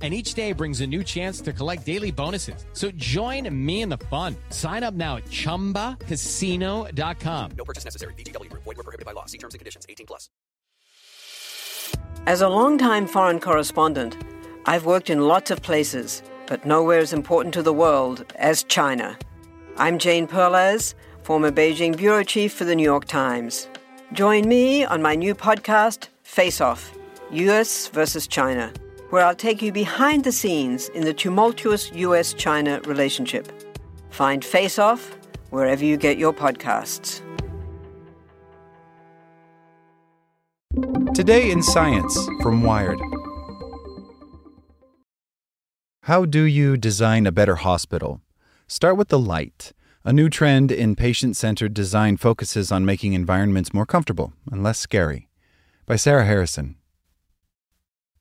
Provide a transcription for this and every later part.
and each day brings a new chance to collect daily bonuses. So join me in the fun. Sign up now at ChumbaCasino.com. No purchase necessary. VGW. Void were prohibited by law. See terms and conditions. 18 plus. As a longtime foreign correspondent, I've worked in lots of places, but nowhere as important to the world as China. I'm Jane Perlez, former Beijing bureau chief for the New York Times. Join me on my new podcast, Face Off: U.S. versus China where I'll take you behind the scenes in the tumultuous US China relationship. Find Face Off wherever you get your podcasts. Today in Science from Wired. How do you design a better hospital? Start with the light. A new trend in patient centered design focuses on making environments more comfortable and less scary. By Sarah Harrison.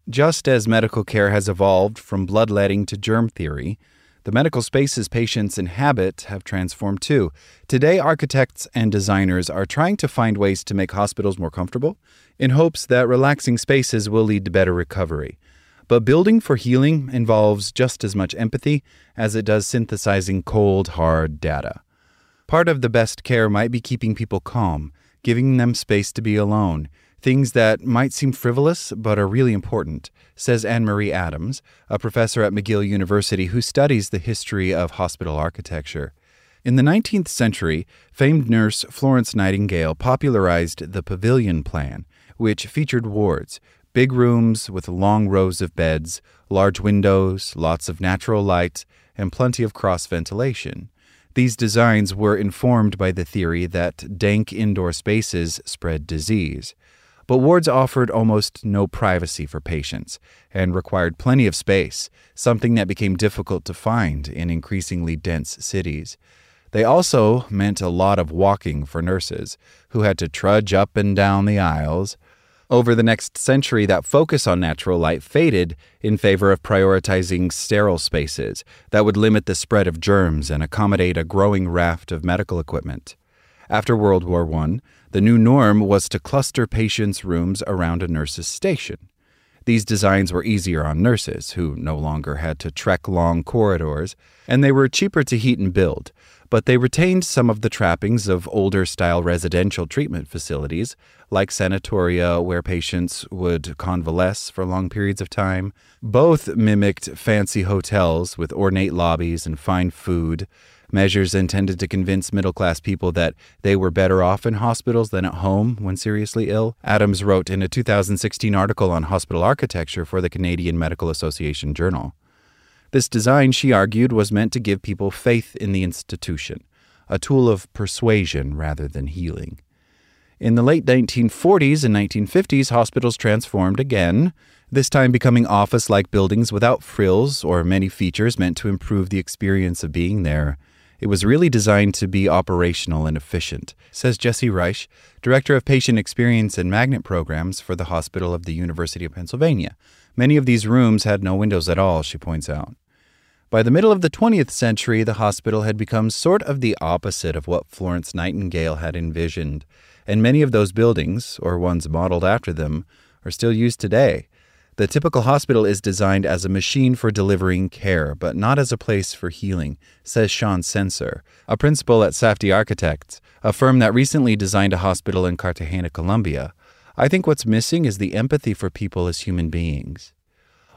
Just as medical care has evolved from bloodletting to germ theory, the medical spaces patients inhabit have transformed too. Today, architects and designers are trying to find ways to make hospitals more comfortable in hopes that relaxing spaces will lead to better recovery. But building for healing involves just as much empathy as it does synthesizing cold, hard data. Part of the best care might be keeping people calm, giving them space to be alone, things that might seem frivolous but are really important, says Annmarie Adams, a professor at McGill University who studies the history of hospital architecture. In the 19th century, famed nurse Florence Nightingale popularized the pavilion plan, which featured wards, big rooms with long rows of beds, large windows, lots of natural light, and plenty of cross ventilation. These designs were informed by the theory that dank indoor spaces spread disease. But wards offered almost no privacy for patients and required plenty of space, something that became difficult to find in increasingly dense cities. They also meant a lot of walking for nurses, who had to trudge up and down the aisles. Over the next century, that focus on natural light faded in favor of prioritizing sterile spaces that would limit the spread of germs and accommodate a growing raft of medical equipment. After World War I, the new norm was to cluster patients' rooms around a nurse's station. These designs were easier on nurses, who no longer had to trek long corridors, and they were cheaper to heat and build, but they retained some of the trappings of older style residential treatment facilities, like sanatoria where patients would convalesce for long periods of time. Both mimicked fancy hotels with ornate lobbies and fine food, measures intended to convince middle class people that they were better off in hospitals than at home when seriously ill. Adams wrote in a 2016 article on hospital architecture for the Canadian Medical Association Journal. This design, she argued, was meant to give people faith in the institution, a tool of persuasion rather than healing. In the late 1940s and 1950s, hospitals transformed again, this time becoming office like buildings without frills or many features meant to improve the experience of being there. It was really designed to be operational and efficient, says Jesse Reich, Director of Patient Experience and Magnet Programs for the Hospital of the University of Pennsylvania. Many of these rooms had no windows at all, she points out. By the middle of the 20th century, the hospital had become sort of the opposite of what Florence Nightingale had envisioned, and many of those buildings, or ones modeled after them, are still used today. The typical hospital is designed as a machine for delivering care, but not as a place for healing, says Sean Scensor, a principal at Safdie Architects, a firm that recently designed a hospital in Cartagena, Colombia. I think what's missing is the empathy for people as human beings.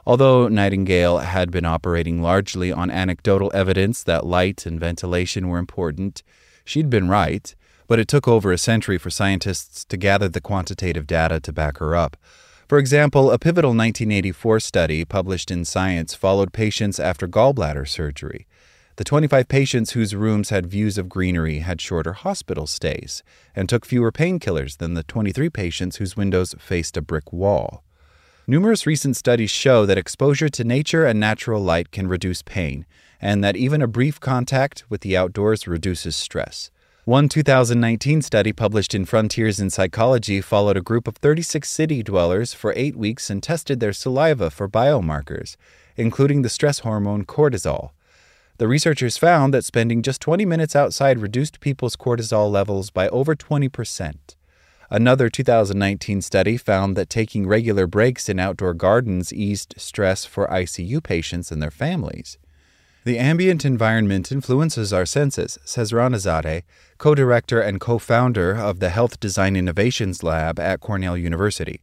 Although Nightingale had been operating largely on anecdotal evidence that light and ventilation were important, she'd been right, but it took over a century for scientists to gather the quantitative data to back her up. For example, a pivotal 1984 study published in Science followed patients after gallbladder surgery. The 25 patients whose rooms had views of greenery had shorter hospital stays and took fewer painkillers than the 23 patients whose windows faced a brick wall. Numerous recent studies show that exposure to nature and natural light can reduce pain, and that even a brief contact with the outdoors reduces stress. One 2019 study published in Frontiers in Psychology followed a group of 36 city dwellers for eight weeks and tested their saliva for biomarkers, including the stress hormone cortisol. The researchers found that spending just 20 minutes outside reduced people's cortisol levels by over 20%. Another 2019 study found that taking regular breaks in outdoor gardens eased stress for ICU patients and their families. The ambient environment influences our senses, says Rana Zadeh, co director and co founder of the Health Design Innovations Lab at Cornell University.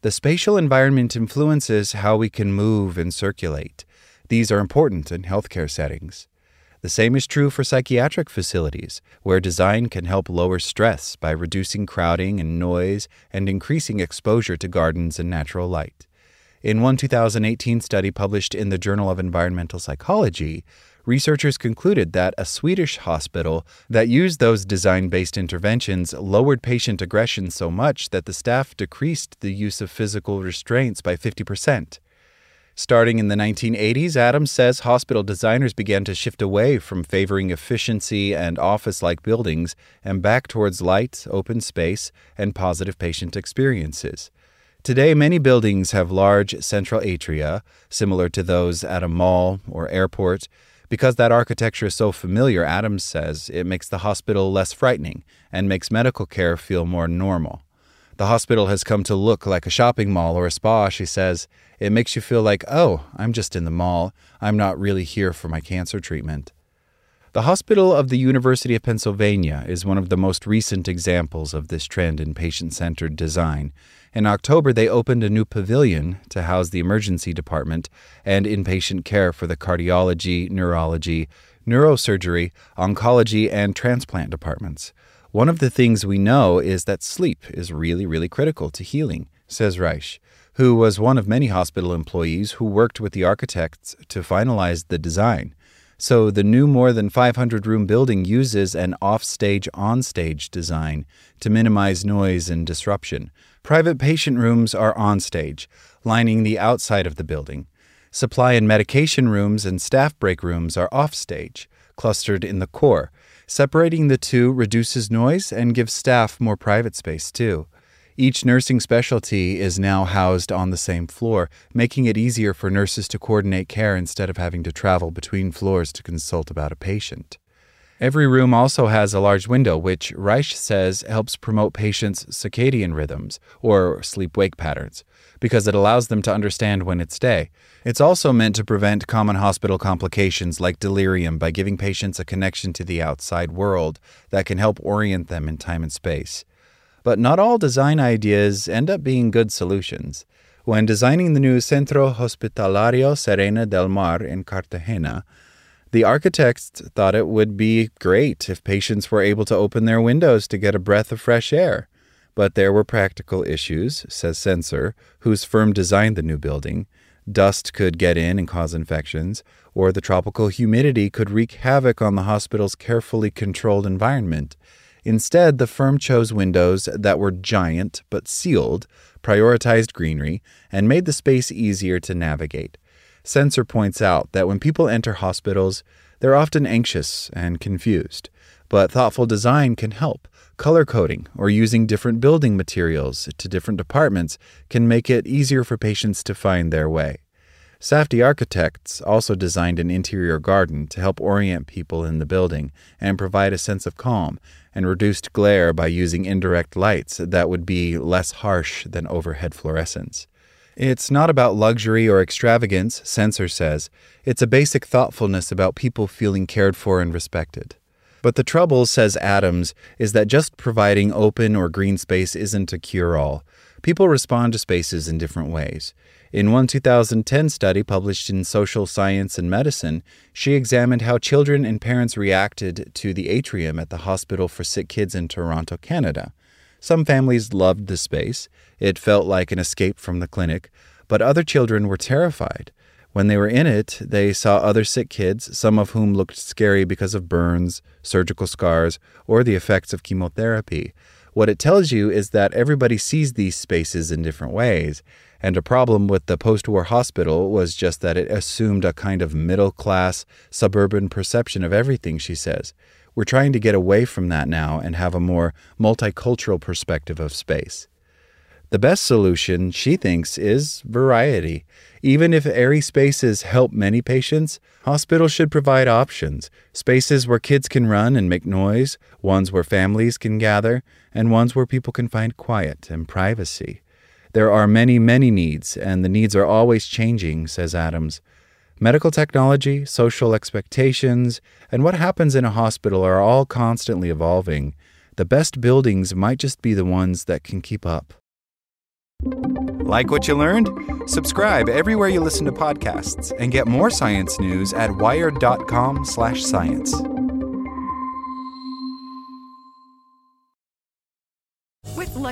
The spatial environment influences how we can move and circulate. These are important in healthcare settings. The same is true for psychiatric facilities, where design can help lower stress by reducing crowding and noise and increasing exposure to gardens and natural light. In one 2018 study published in the Journal of Environmental Psychology, researchers concluded that a Swedish hospital that used those design based interventions lowered patient aggression so much that the staff decreased the use of physical restraints by 50%. Starting in the 1980s, Adams says hospital designers began to shift away from favoring efficiency and office like buildings and back towards light, open space, and positive patient experiences. Today, many buildings have large central atria, similar to those at a mall or airport. Because that architecture is so familiar, Adams says it makes the hospital less frightening and makes medical care feel more normal. The hospital has come to look like a shopping mall or a spa, she says. It makes you feel like, oh, I'm just in the mall. I'm not really here for my cancer treatment. The Hospital of the University of Pennsylvania is one of the most recent examples of this trend in patient centered design. In October, they opened a new pavilion to house the emergency department and inpatient care for the cardiology, neurology, neurosurgery, oncology, and transplant departments. One of the things we know is that sleep is really, really critical to healing, says Reich, who was one of many hospital employees who worked with the architects to finalize the design. So the new more than 500 room building uses an off-stage on-stage design to minimize noise and disruption. Private patient rooms are on-stage, lining the outside of the building. Supply and medication rooms and staff break rooms are off-stage, clustered in the core. Separating the two reduces noise and gives staff more private space too. Each nursing specialty is now housed on the same floor, making it easier for nurses to coordinate care instead of having to travel between floors to consult about a patient. Every room also has a large window, which Reich says helps promote patients' circadian rhythms, or sleep wake patterns, because it allows them to understand when it's day. It's also meant to prevent common hospital complications like delirium by giving patients a connection to the outside world that can help orient them in time and space. But not all design ideas end up being good solutions. When designing the new Centro Hospitalario Serena del Mar in Cartagena, the architects thought it would be great if patients were able to open their windows to get a breath of fresh air. But there were practical issues, says Scensor, whose firm designed the new building. Dust could get in and cause infections, or the tropical humidity could wreak havoc on the hospital's carefully controlled environment. Instead, the firm chose windows that were giant but sealed, prioritized greenery, and made the space easier to navigate. Scensor points out that when people enter hospitals, they're often anxious and confused, but thoughtful design can help. Color coding or using different building materials to different departments can make it easier for patients to find their way. Safdie Architects also designed an interior garden to help orient people in the building and provide a sense of calm and reduced glare by using indirect lights that would be less harsh than overhead fluorescence. It's not about luxury or extravagance, Scensor says. It's a basic thoughtfulness about people feeling cared for and respected. But the trouble, says Adams, is that just providing open or green space isn't a cure all. People respond to spaces in different ways. In one 2010 study published in Social Science and Medicine, she examined how children and parents reacted to the atrium at the Hospital for Sick Kids in Toronto, Canada. Some families loved the space, it felt like an escape from the clinic, but other children were terrified. When they were in it, they saw other sick kids, some of whom looked scary because of burns, surgical scars, or the effects of chemotherapy What it tells you is that everybody sees these spaces in different ways. And a problem with the post war hospital was just that it assumed a kind of middle class, suburban perception of everything, she says. We're trying to get away from that now and have a more multicultural perspective of space. The best solution, she thinks, is variety. Even if airy spaces help many patients, hospitals should provide options spaces where kids can run and make noise, ones where families can gather, and ones where people can find quiet and privacy. There are many, many needs, and the needs are always changing, says Adams. Medical technology, social expectations, and what happens in a hospital are all constantly evolving. The best buildings might just be the ones that can keep up. Like what you learned? Subscribe everywhere you listen to podcasts and get more science news at wired.com/science.